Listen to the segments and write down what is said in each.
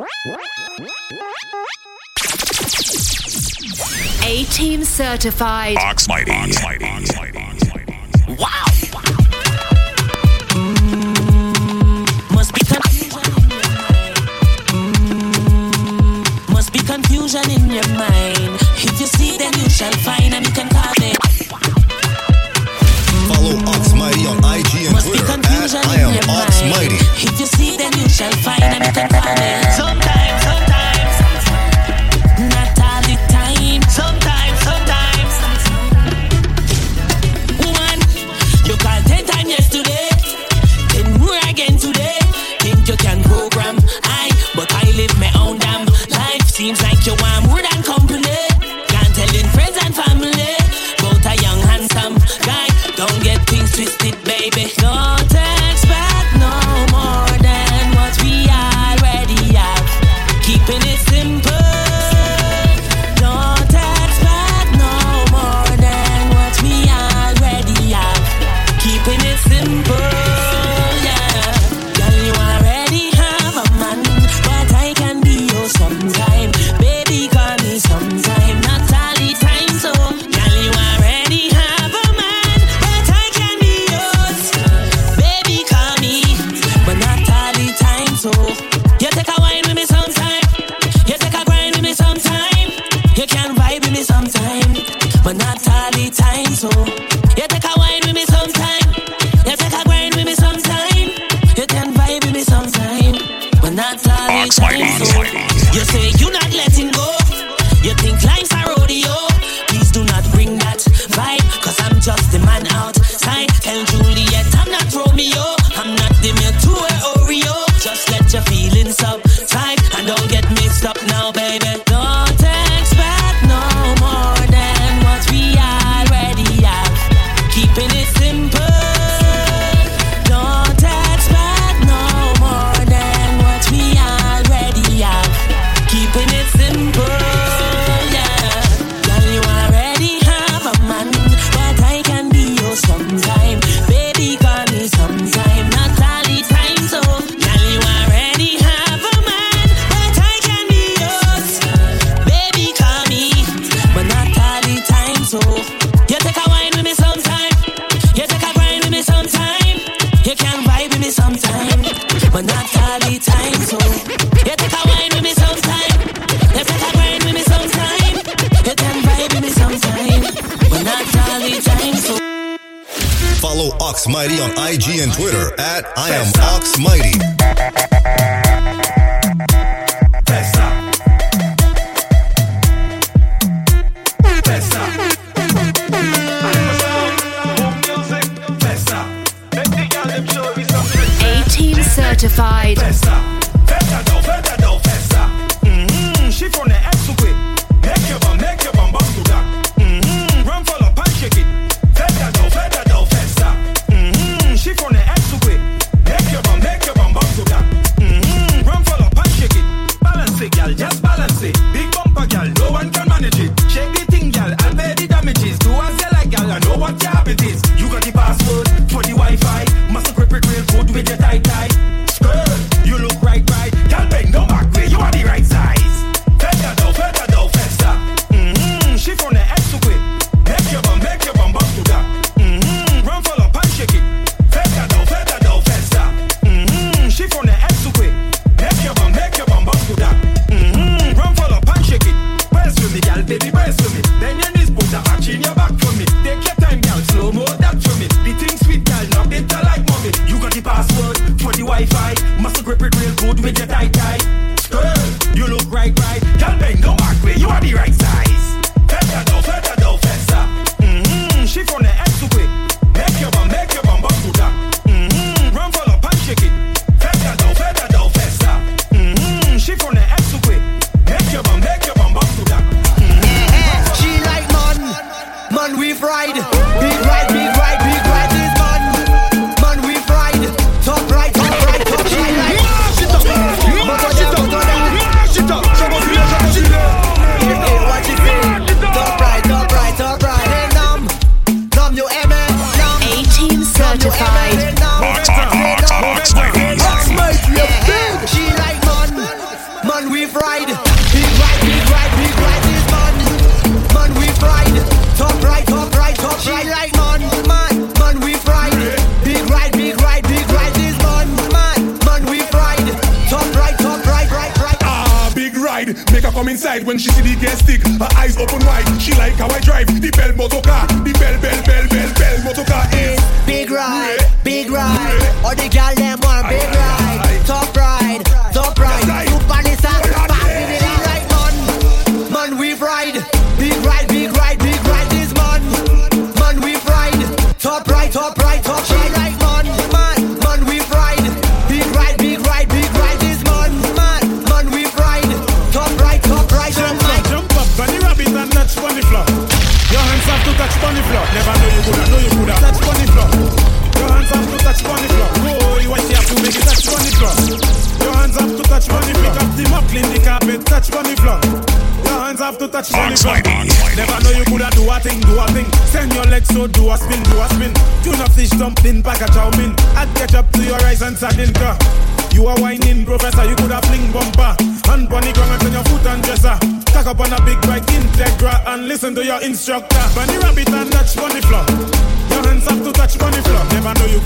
A team certified. Ox Mighty. Ox Mighty. Ox Mighty. Ox Mighty. Wow. wow. Must be confusion. In your mind. If you see, then you shall find. And you can Follow Ox Mighty on IG and Must Twitter at I am Ox Mighty. If you see, then you shall find and you. Sometimes, sometimes.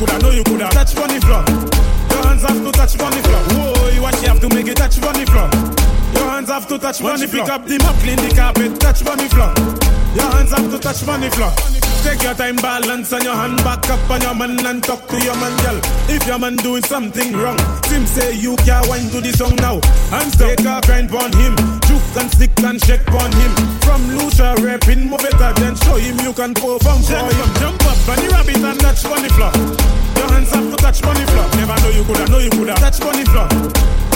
Coulda, know you coulda. Touch bunny floor. Your hands have to touch bunny floor. Whoa, you watch, you have to make it touch bunny floor. Your hands have to touch bunny floor. Pick up the mop, clean the carpet, touch bunny floor. Your hands have to touch money floor. Take your time, balance on your hand back up on your man and talk to your man, girl. If your man doing something wrong, Tim say you can't wine to the song now. And take a grind on him, juke and stick and shake on him. From Lucia rapping, move better than show him you can perform for him. Jump up, bunny rabbit and touch money floor. Your hands have to touch money floor. Never know you coulda, know you coulda. Touch money floor.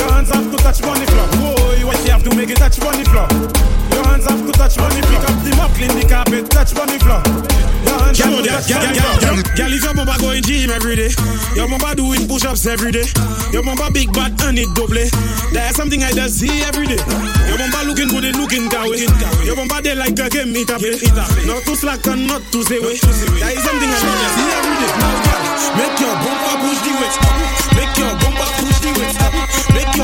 Your hands have to touch bunny floor. Whoa, you what you have to make it touch bunny floor. Your hands have to touch bunny. Pick up the mop, clean the carpet, touch bunny floor. Your hands have to touch bunny. Girl, if your mama going gym every day, your mama doing push-ups every day, your mama big bad and it double. That's something I just see every day. Your mama looking good, looking kawe. Your mama they like a game it up. Not too slack and not too say way. That is something I just see every day. Now, girl, make your bumper push the weight. Make your bumper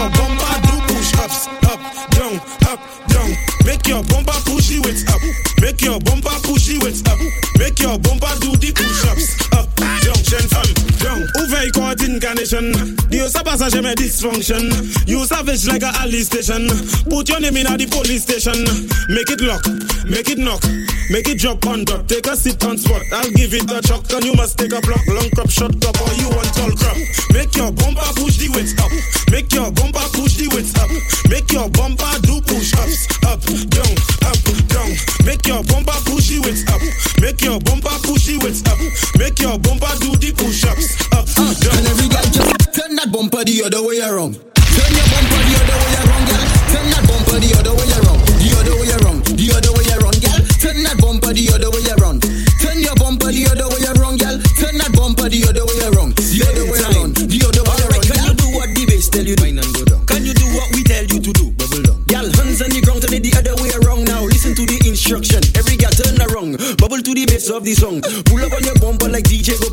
your bumper do push-ups up, down, up, down. Make your bumper push the weight up. Make your bumper push the weight up. Make your bumper do the push-ups up, down, up, down. Ouvert court incarnation. You passage me dysfunction. You savage like a alley station. Put your name in at the police station. Make it lock, make it knock, make it drop on top. Take a sit on spot. I'll give it a chuck and you must take a block. Long crop, short crop, or you want tall crop. Make your bumper push the weight up. Make your bumper push the weight up. Make your bumper do push ups up, down, up, down. Make your bumper push the weight up. Make your bumper push the weight up. Make your bumper do the push ups up, down. And every girl just turn that bumper the other way around. Turn your bumper the other way around, girl. Turn that bumper the other way around. The other way around. The other way around, girl. Turn that bumper the other way around. Turn your bumper the other way around, girl. Turn that bumper the other way around. The other way around. The other way around. Can you do what the bass tell you? Go down. Can you do what we tell you to do? Bubble down. Girl, hands on the ground, turn it the other way around now. Listen to the instruction. Every girl turn around. Bubble to the bass of the song. Pull up on your bumper like DJ go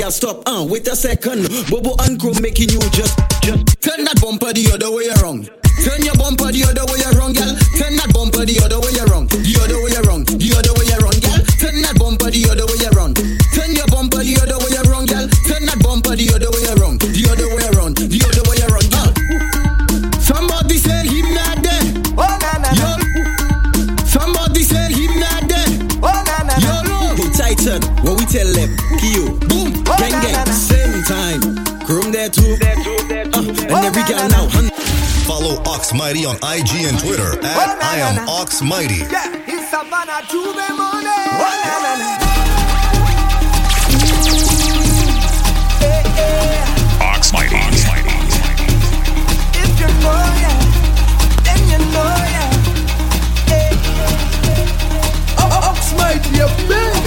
Girl, stop. Uh, wait a second. Bobo and Chrome making you just, just turn that bumper the other way around. Turn your bumper the other way around, Ox Mighty on IG and Twitter at I am Ox Mighty. Yeah, it's Savannah to the money. Na, na, na. Eh. Ox Mighty. Ox Mighty. If you know ya, then you know ya. Ox mighty, you big.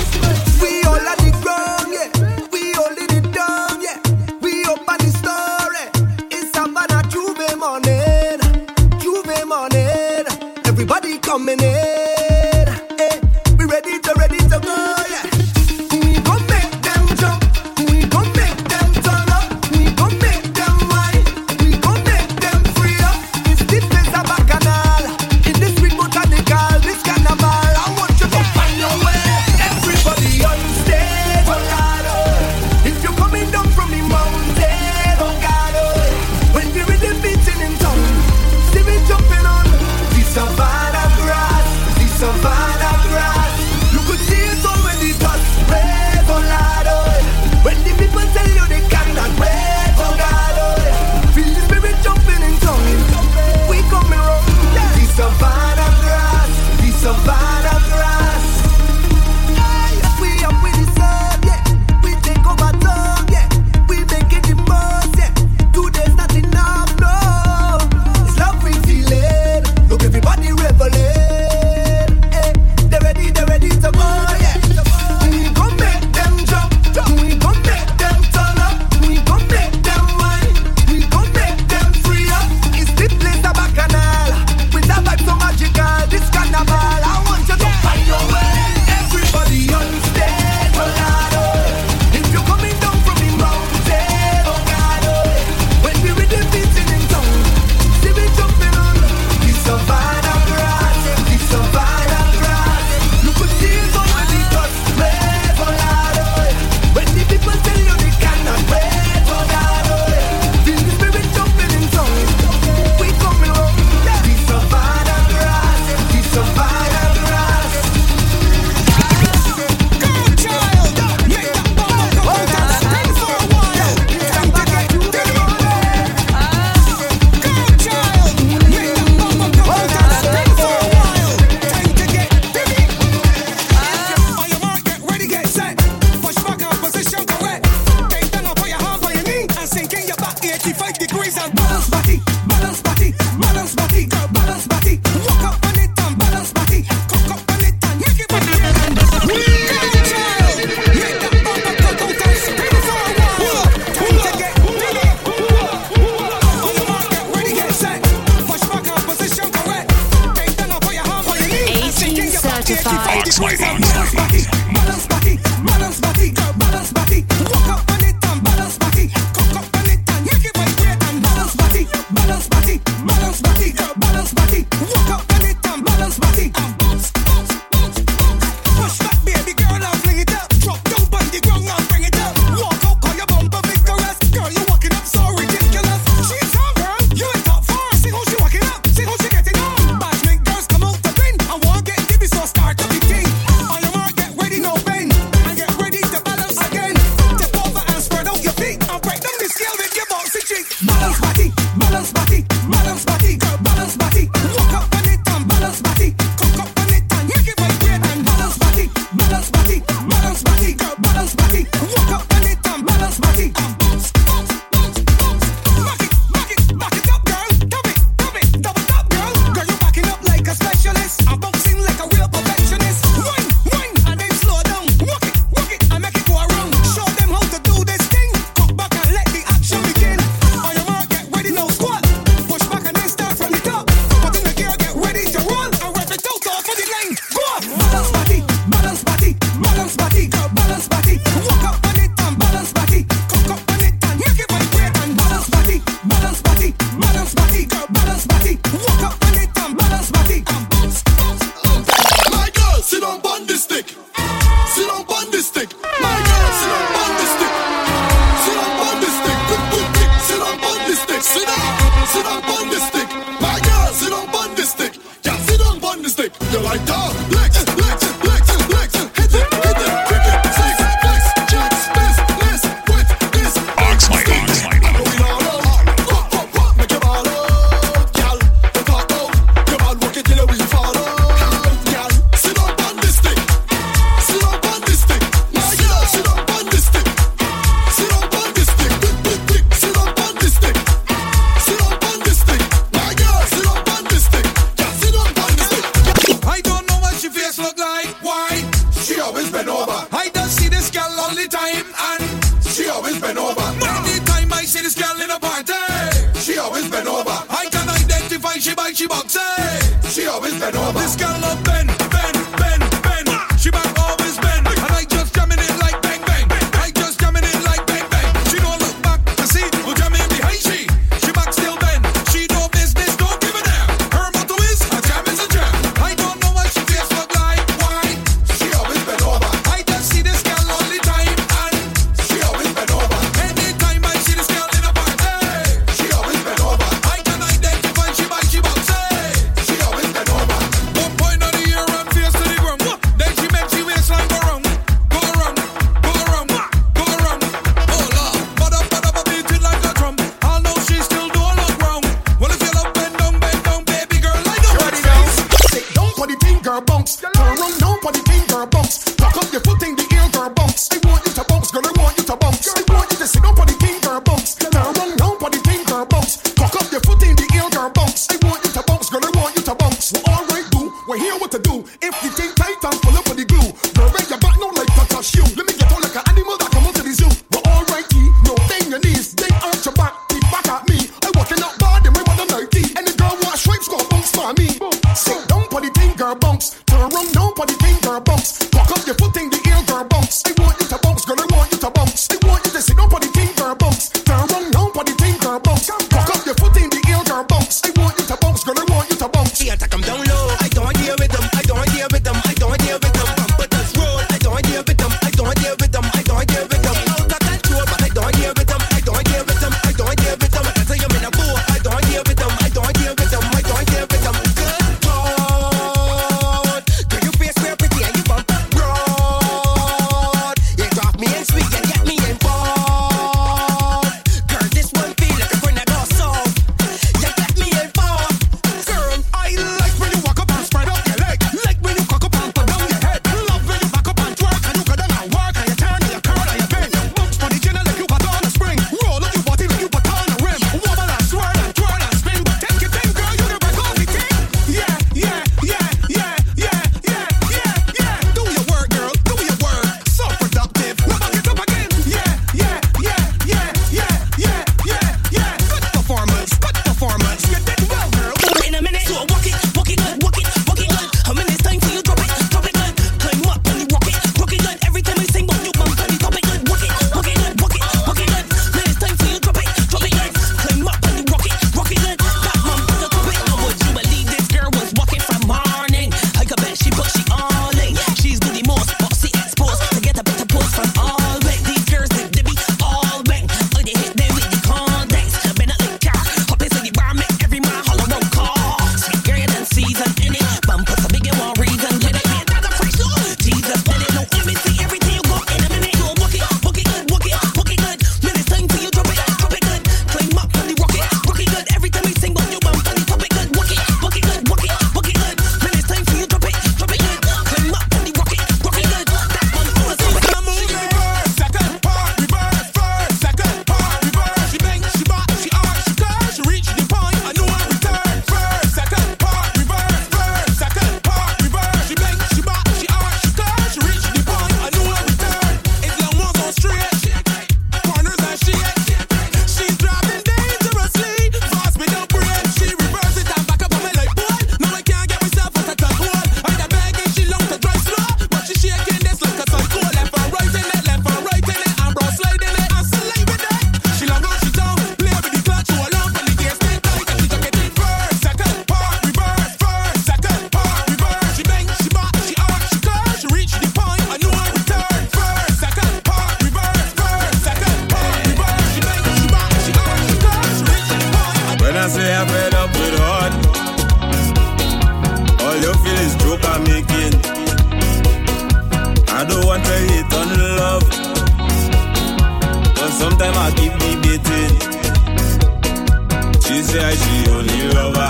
say she only lover,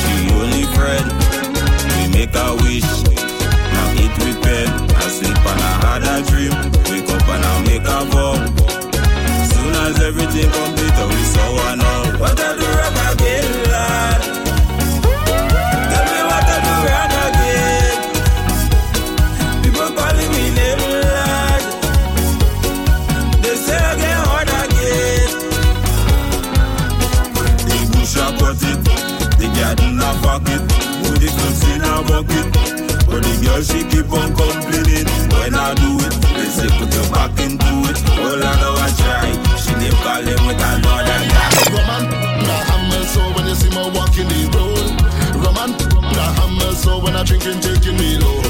she only friend. We make a wish, now it we pen. I sleep and I had a dream, wake up and I make a vow. Soon as everything complete, we saw one all. What I do, rock again, lad. about it. But the girl, she keep on complaining. When I do it, they say put your back into it. All I know I try. She with another guy. Roman, the hammer, so when you see me walking the road. Roman, the hammer, so when I drinking, taking me low.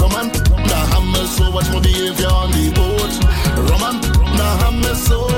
Roman, the hammer, so watch my behavior on the boat. Roman, the hammer, so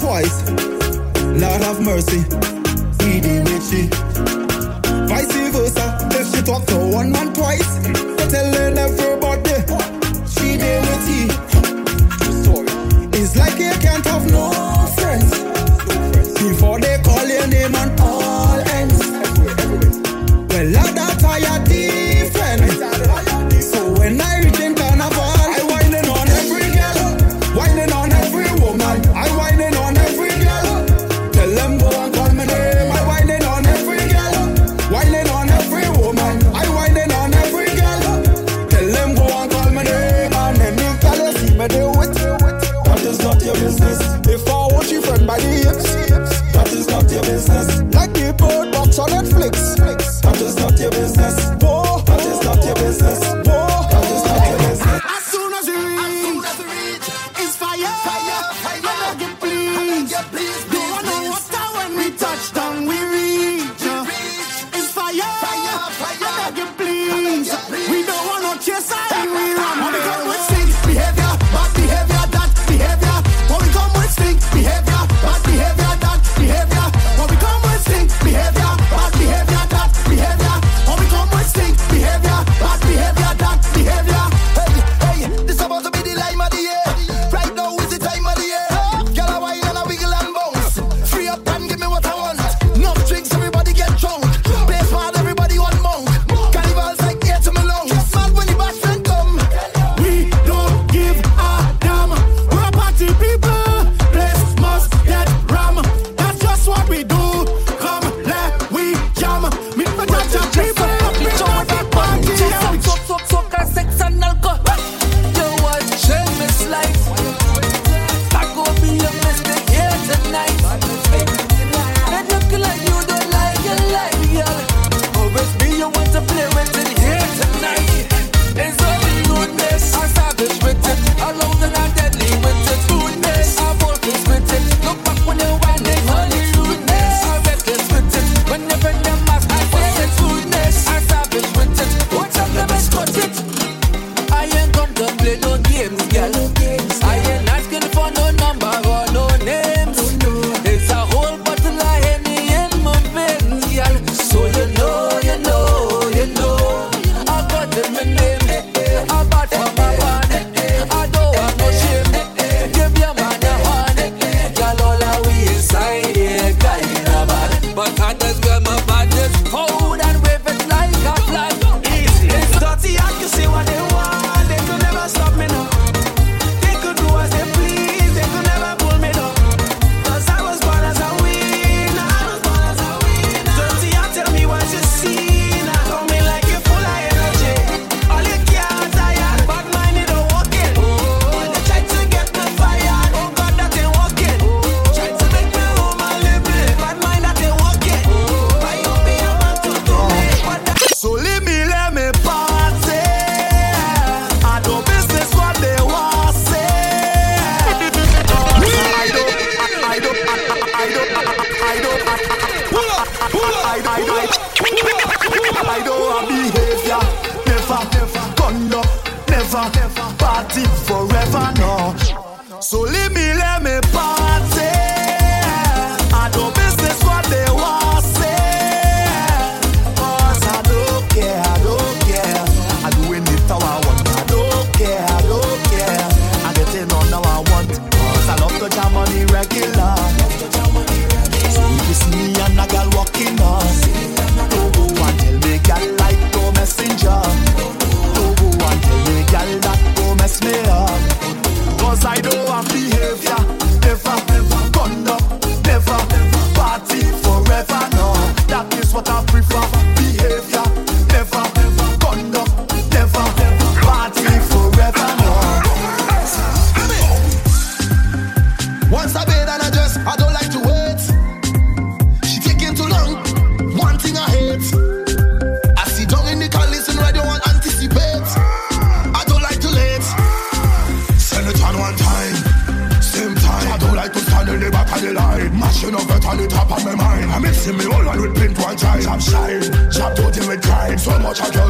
twice. Lord have mercy, he the witchy. Vice versa, if she talk to one man twice.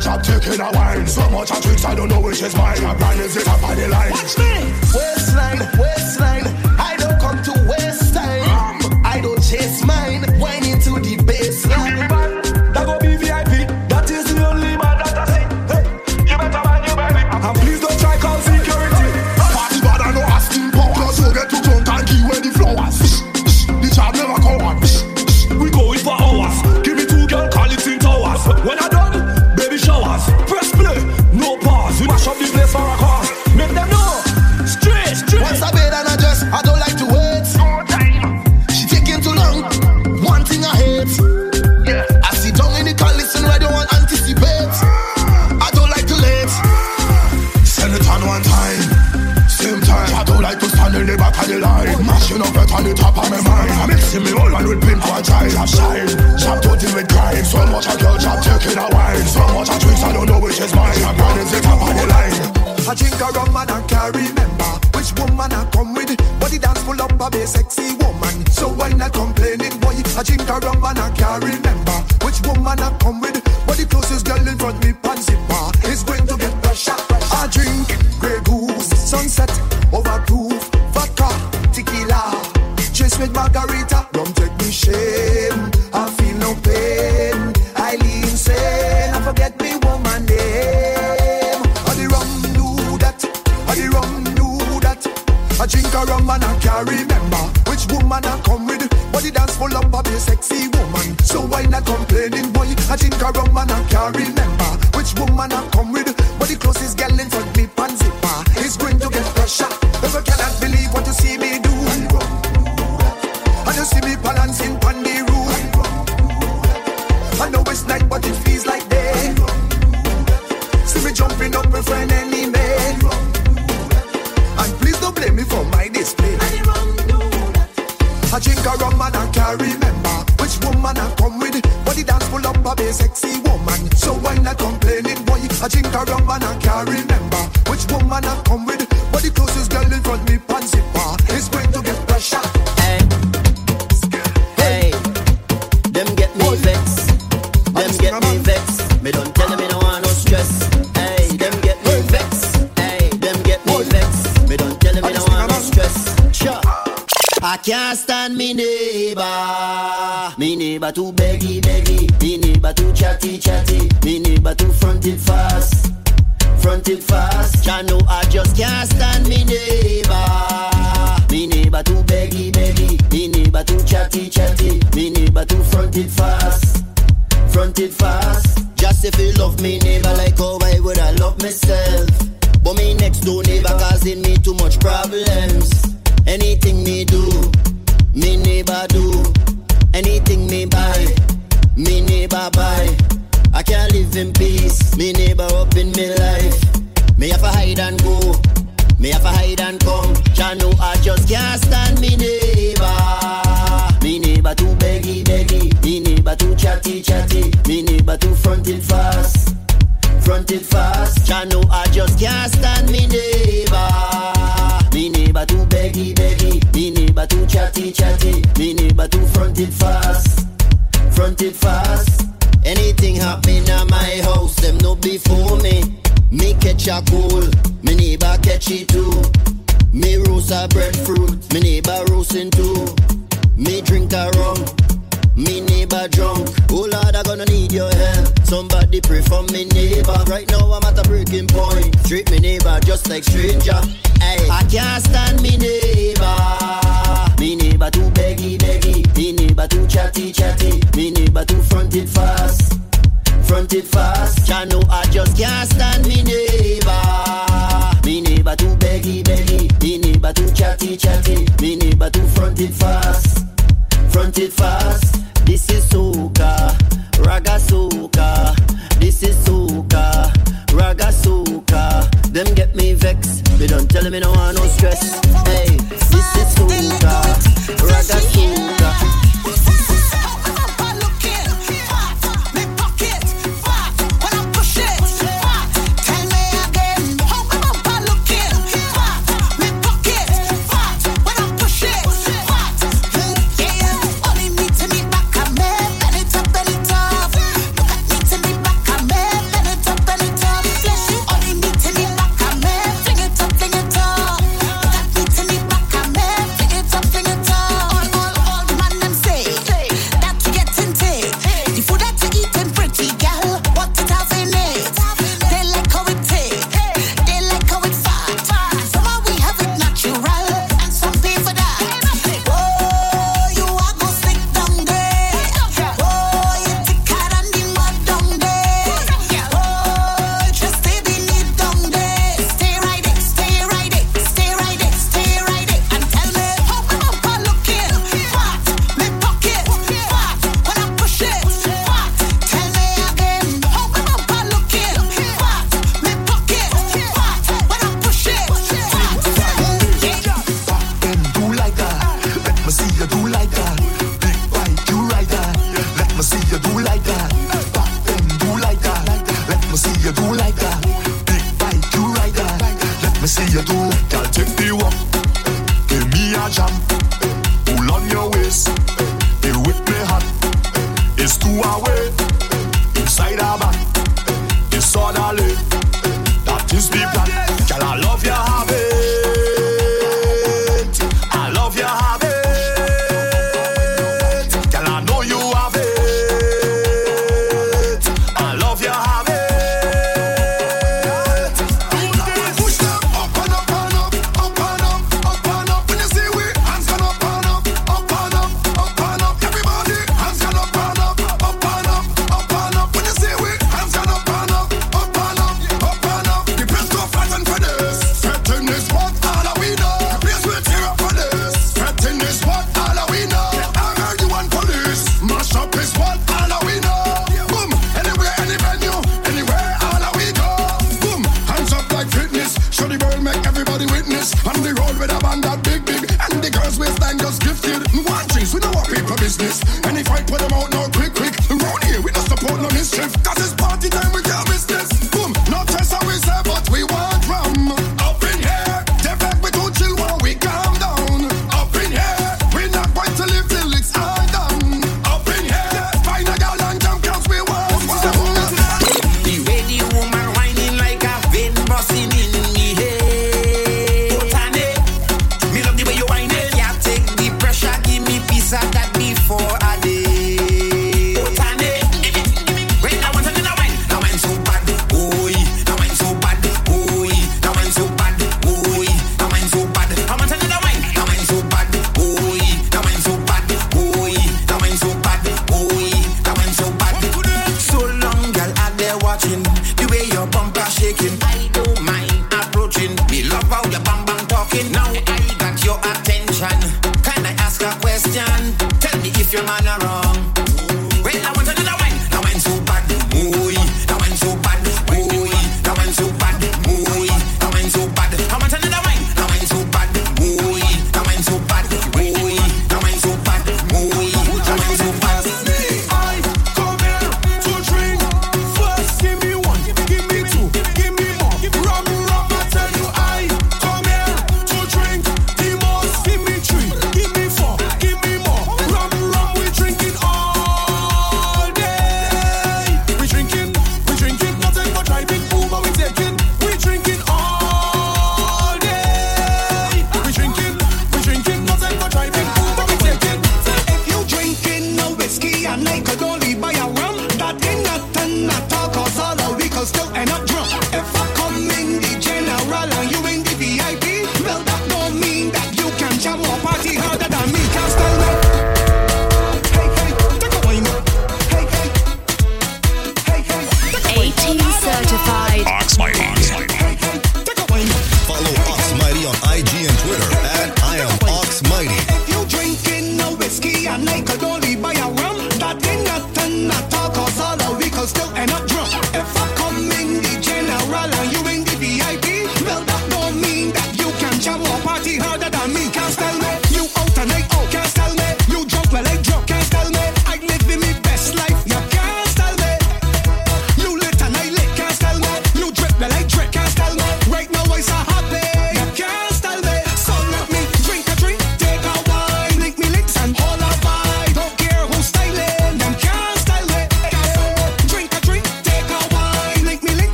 Girl job taking a wine. So much a tricks I don't know which is mine. My brand is the top of the line. Watch me. Waistline, waistline. I drink a rum and I can't remember which woman I come with. Body dance full up of a sexy woman. So why not complaining, boy? I drink a rum and I can't remember which woman I come with. The closest girl in front me, pansy bar, neighbor too beggy beggy. Me neighbor too chatty chatty. Me neighbor too fronted fast. Fronted fast. Ya know I just can't stand me neighbor. Me neighbor too beggy beggy. Me neighbor too chatty chatty. Me neighbor too fronted fast. Fronted fast. Just if you love me neighbor like how I would I love myself. But me next door neighbor causing me too much problems. Anything me do, me neighbor do. Neighbor buy. I can't live in peace, me neighbor up in me life. Me have to hide and go, me have to hide and come. Ya know I just can't stand me neighbor. Me neighbor too beggy beggy, me neighbor too chatty chatty, me neighbor too fronted fast, fronted fast. Ya know I just can't stand me neighbor. Me neighbor too beggy beggy, me neighbor too chatty chatty, me neighbor too fronted fast, fronted fast. Anything happen at my house, them no before me. Me catch a cool, me neighbor catch it too. Me roast a breadfruit, me neighbor roasting too. Me drink a rum, me neighbor drunk. Oh Lord, I gonna need your help. Somebody pray for me neighbor. Right now I'm at a breaking point. Treat me neighbor just like stranger. Hey, I can't stand me neighbor. Me neighbor too beggy, beggy. Me neighbor too chatty, chatty. Me neighbor too fronted fast. Fronted fast. Channel, I just can't stand me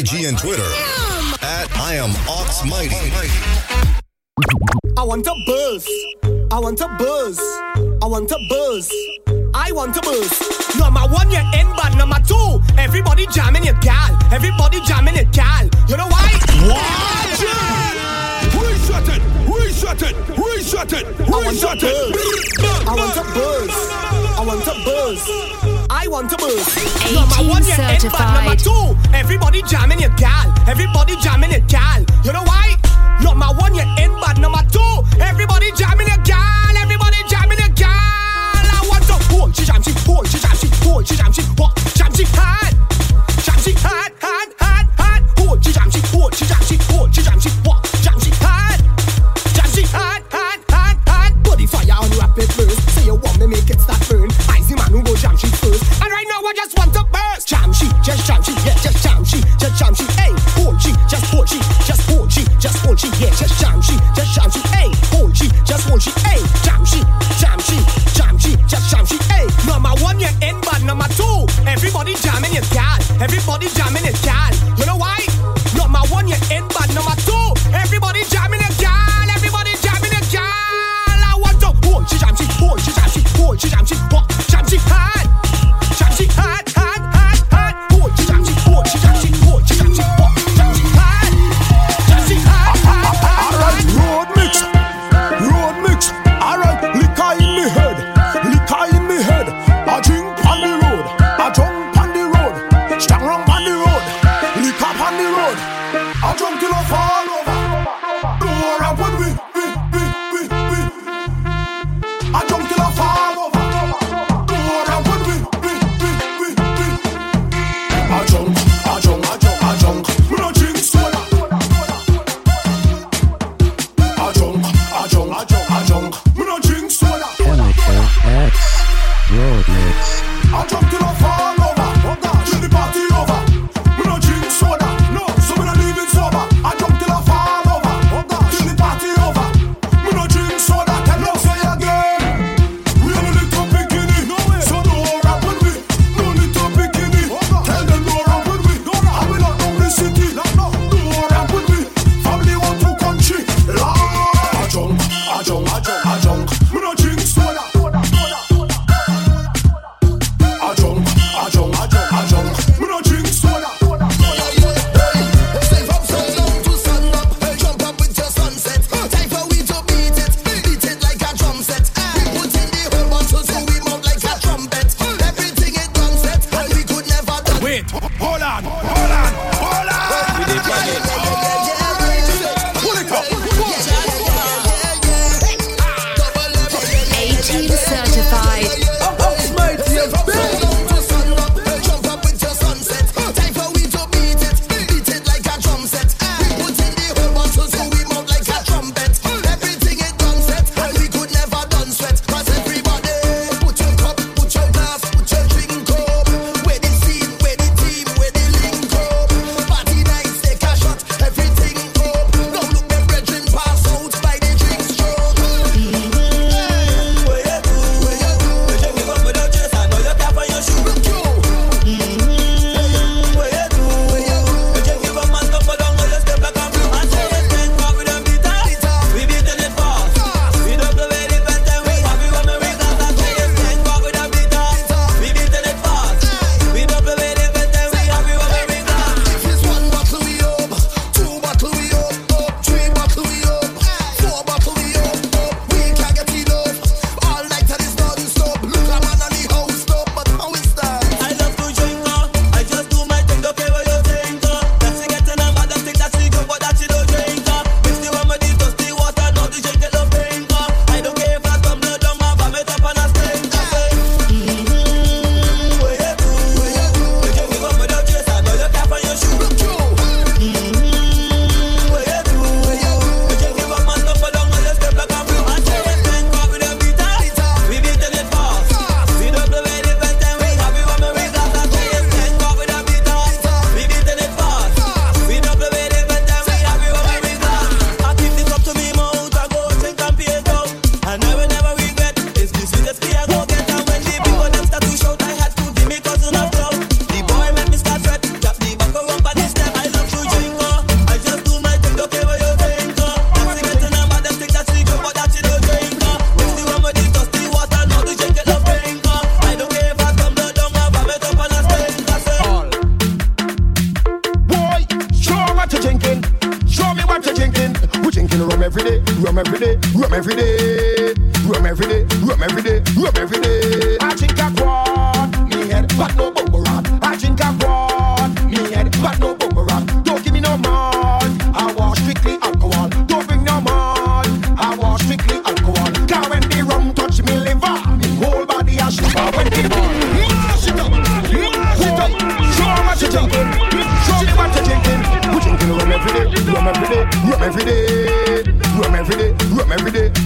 IG and Twitter at I am Ox Mighty. I want a buzz. I want a buzz. I want a buzz. I want a buzz. Number one, you're in, but number two, everybody jamming your gal. Everybody jamming your gal. You know why? What? it! Reset it! Reset it! Reset it! Reset it! I want a buzz. I want a buzz. I want a buzz. I want a buzz. Number one, you're in, but number two, jamming it, cat.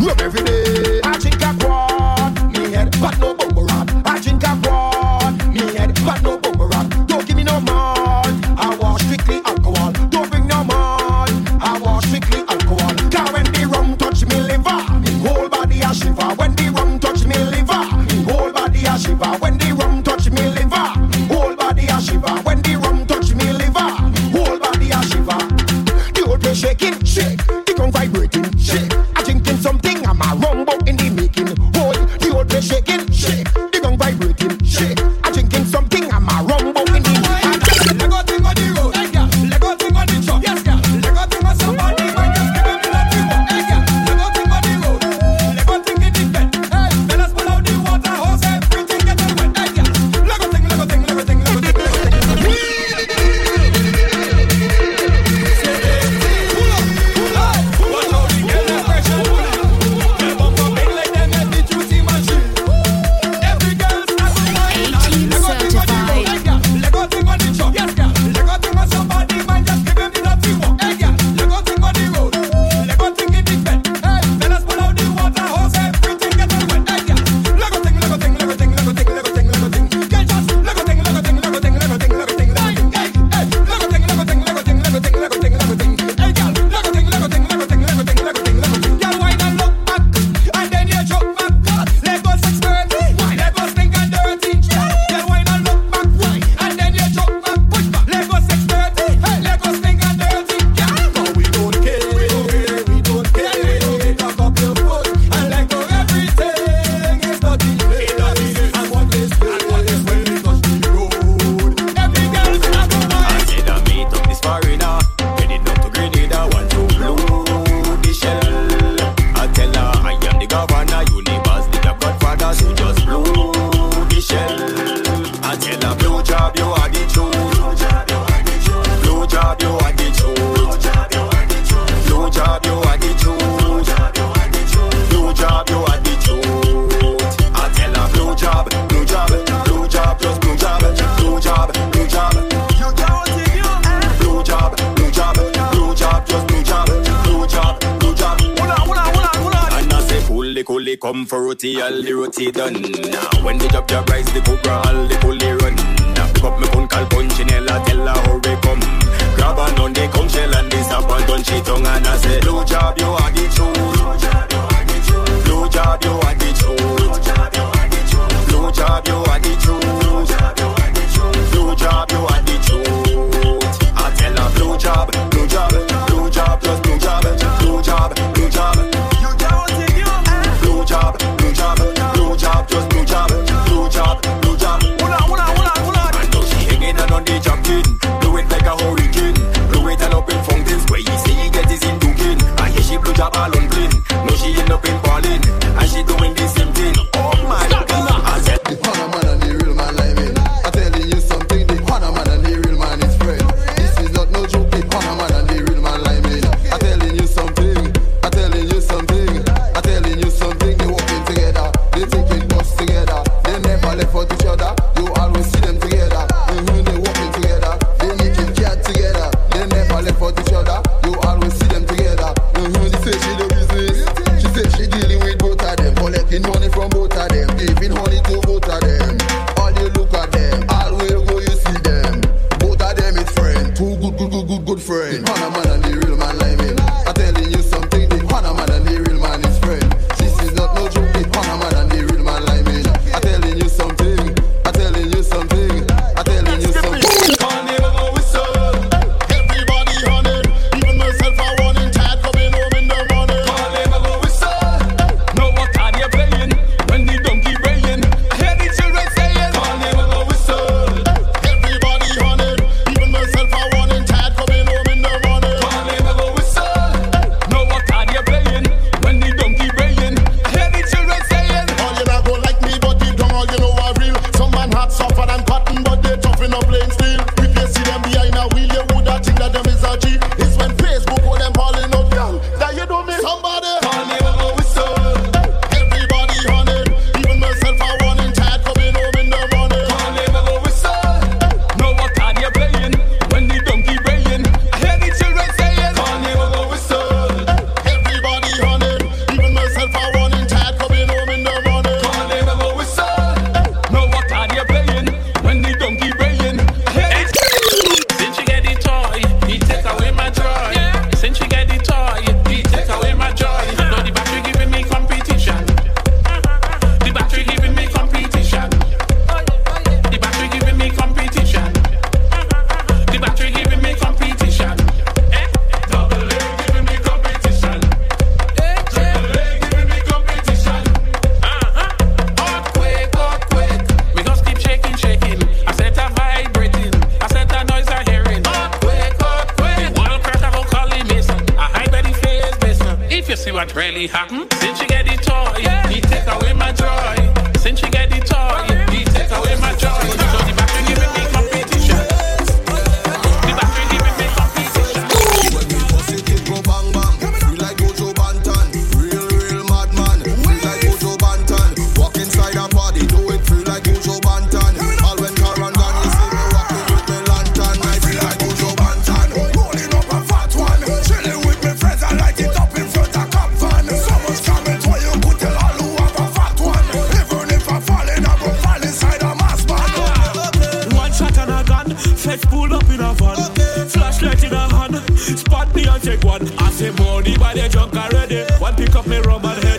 Rum every day, come for roti, all the roti done. Now, when the job job rise, the cobra, all the pulley run. Now, pick up my phone, call Punchinella, tell her hurry come. Grab a on they come shell and this don't done she tongue and I say, Blue job, you are the truth. Blue job, you are the truth. Blue job, you are the truth. Blue job, you are the truth. I tell her blue job. Say money by the junk already. One pick up me rum and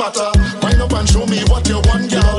matter. Wind up and show me what you want, girl.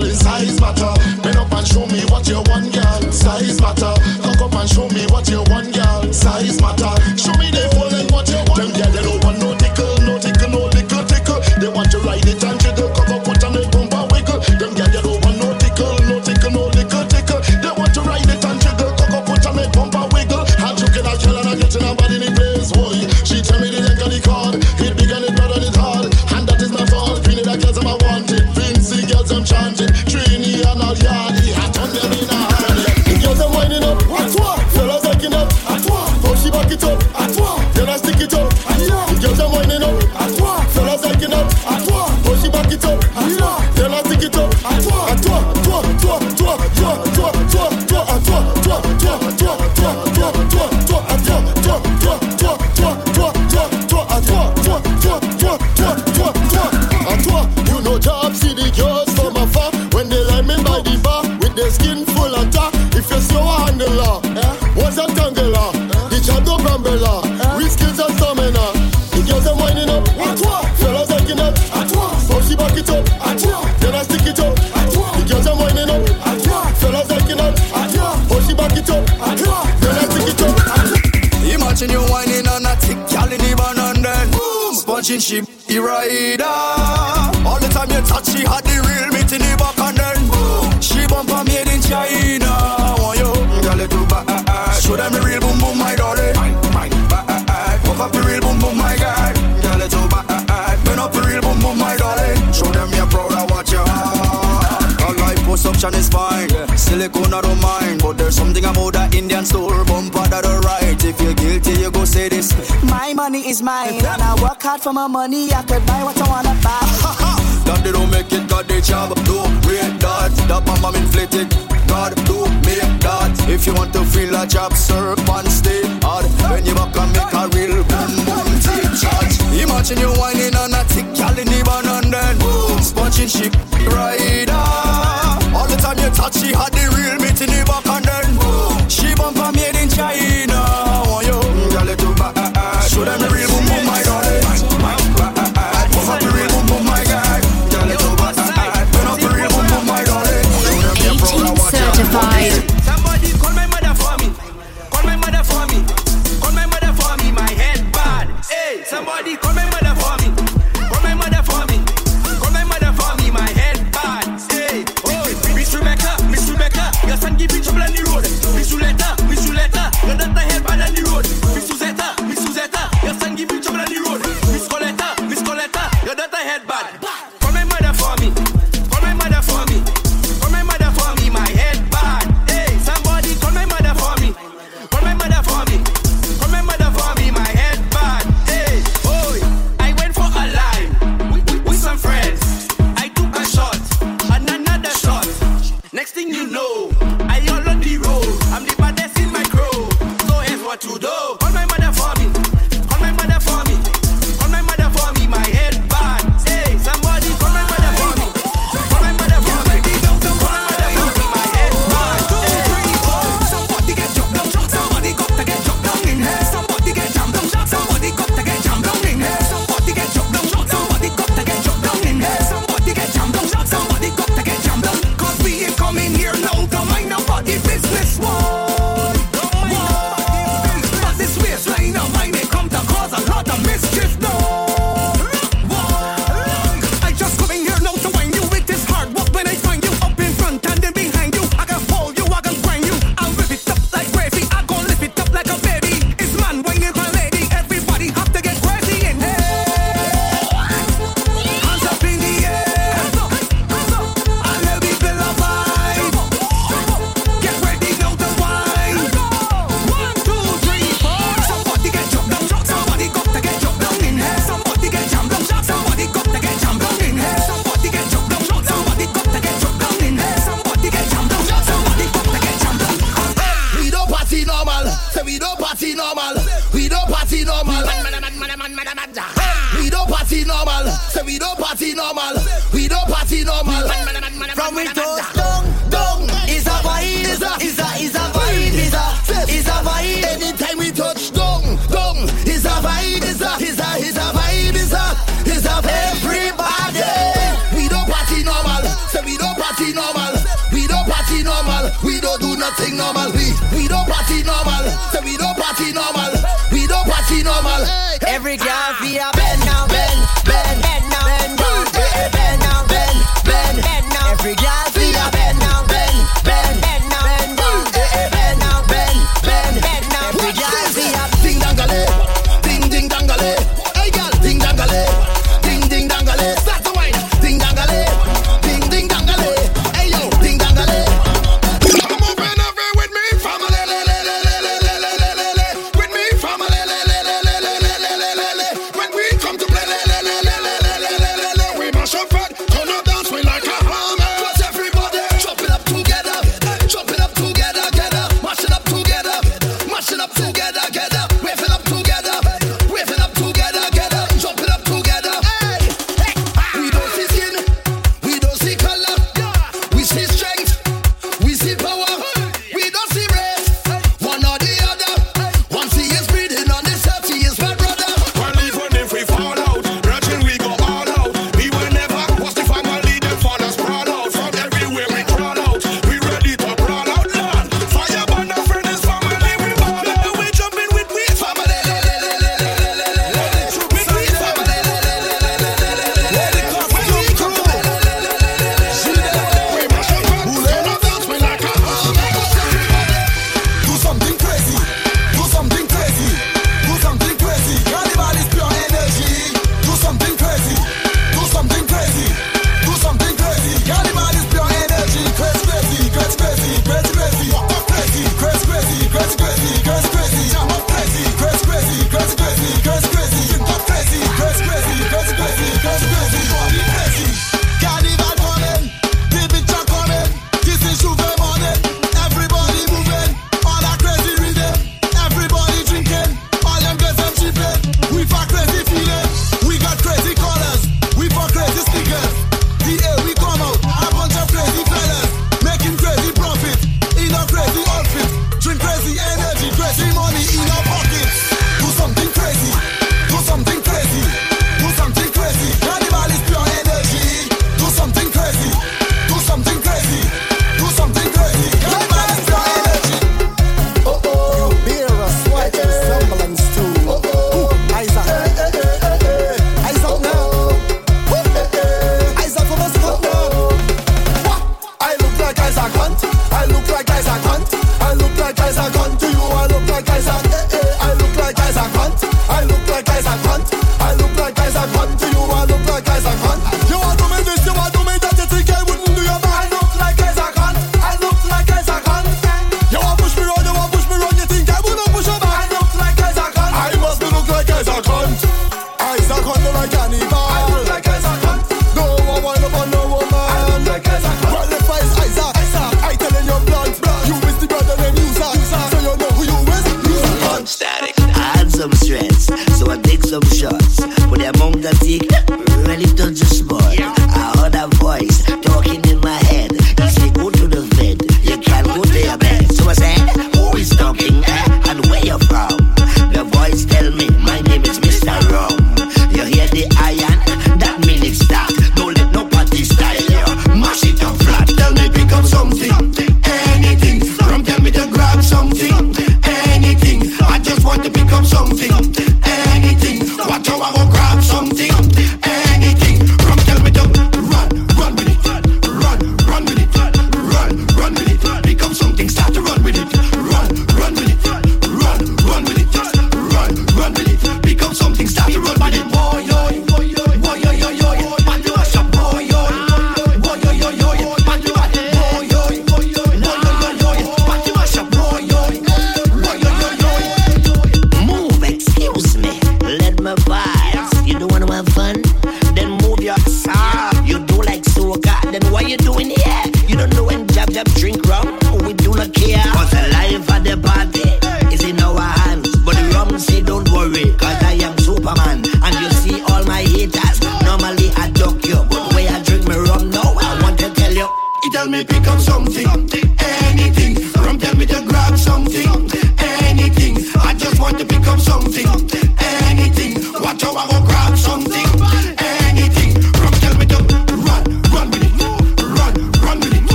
For my money, I could buy what I wanna buy. God, they don't make it, God, they job. Do real that. That bomb inflate it. God, do make that. If you want to feel a job, serve and stay hard. When you back and make a real boom, boom, take charge. Imagine you whining on a tick, y'all in the van and then boom, sponge ship rider. All the time you touch, she had the real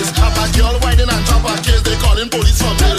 case. Have a girl whining and drop a case. They calling police for me.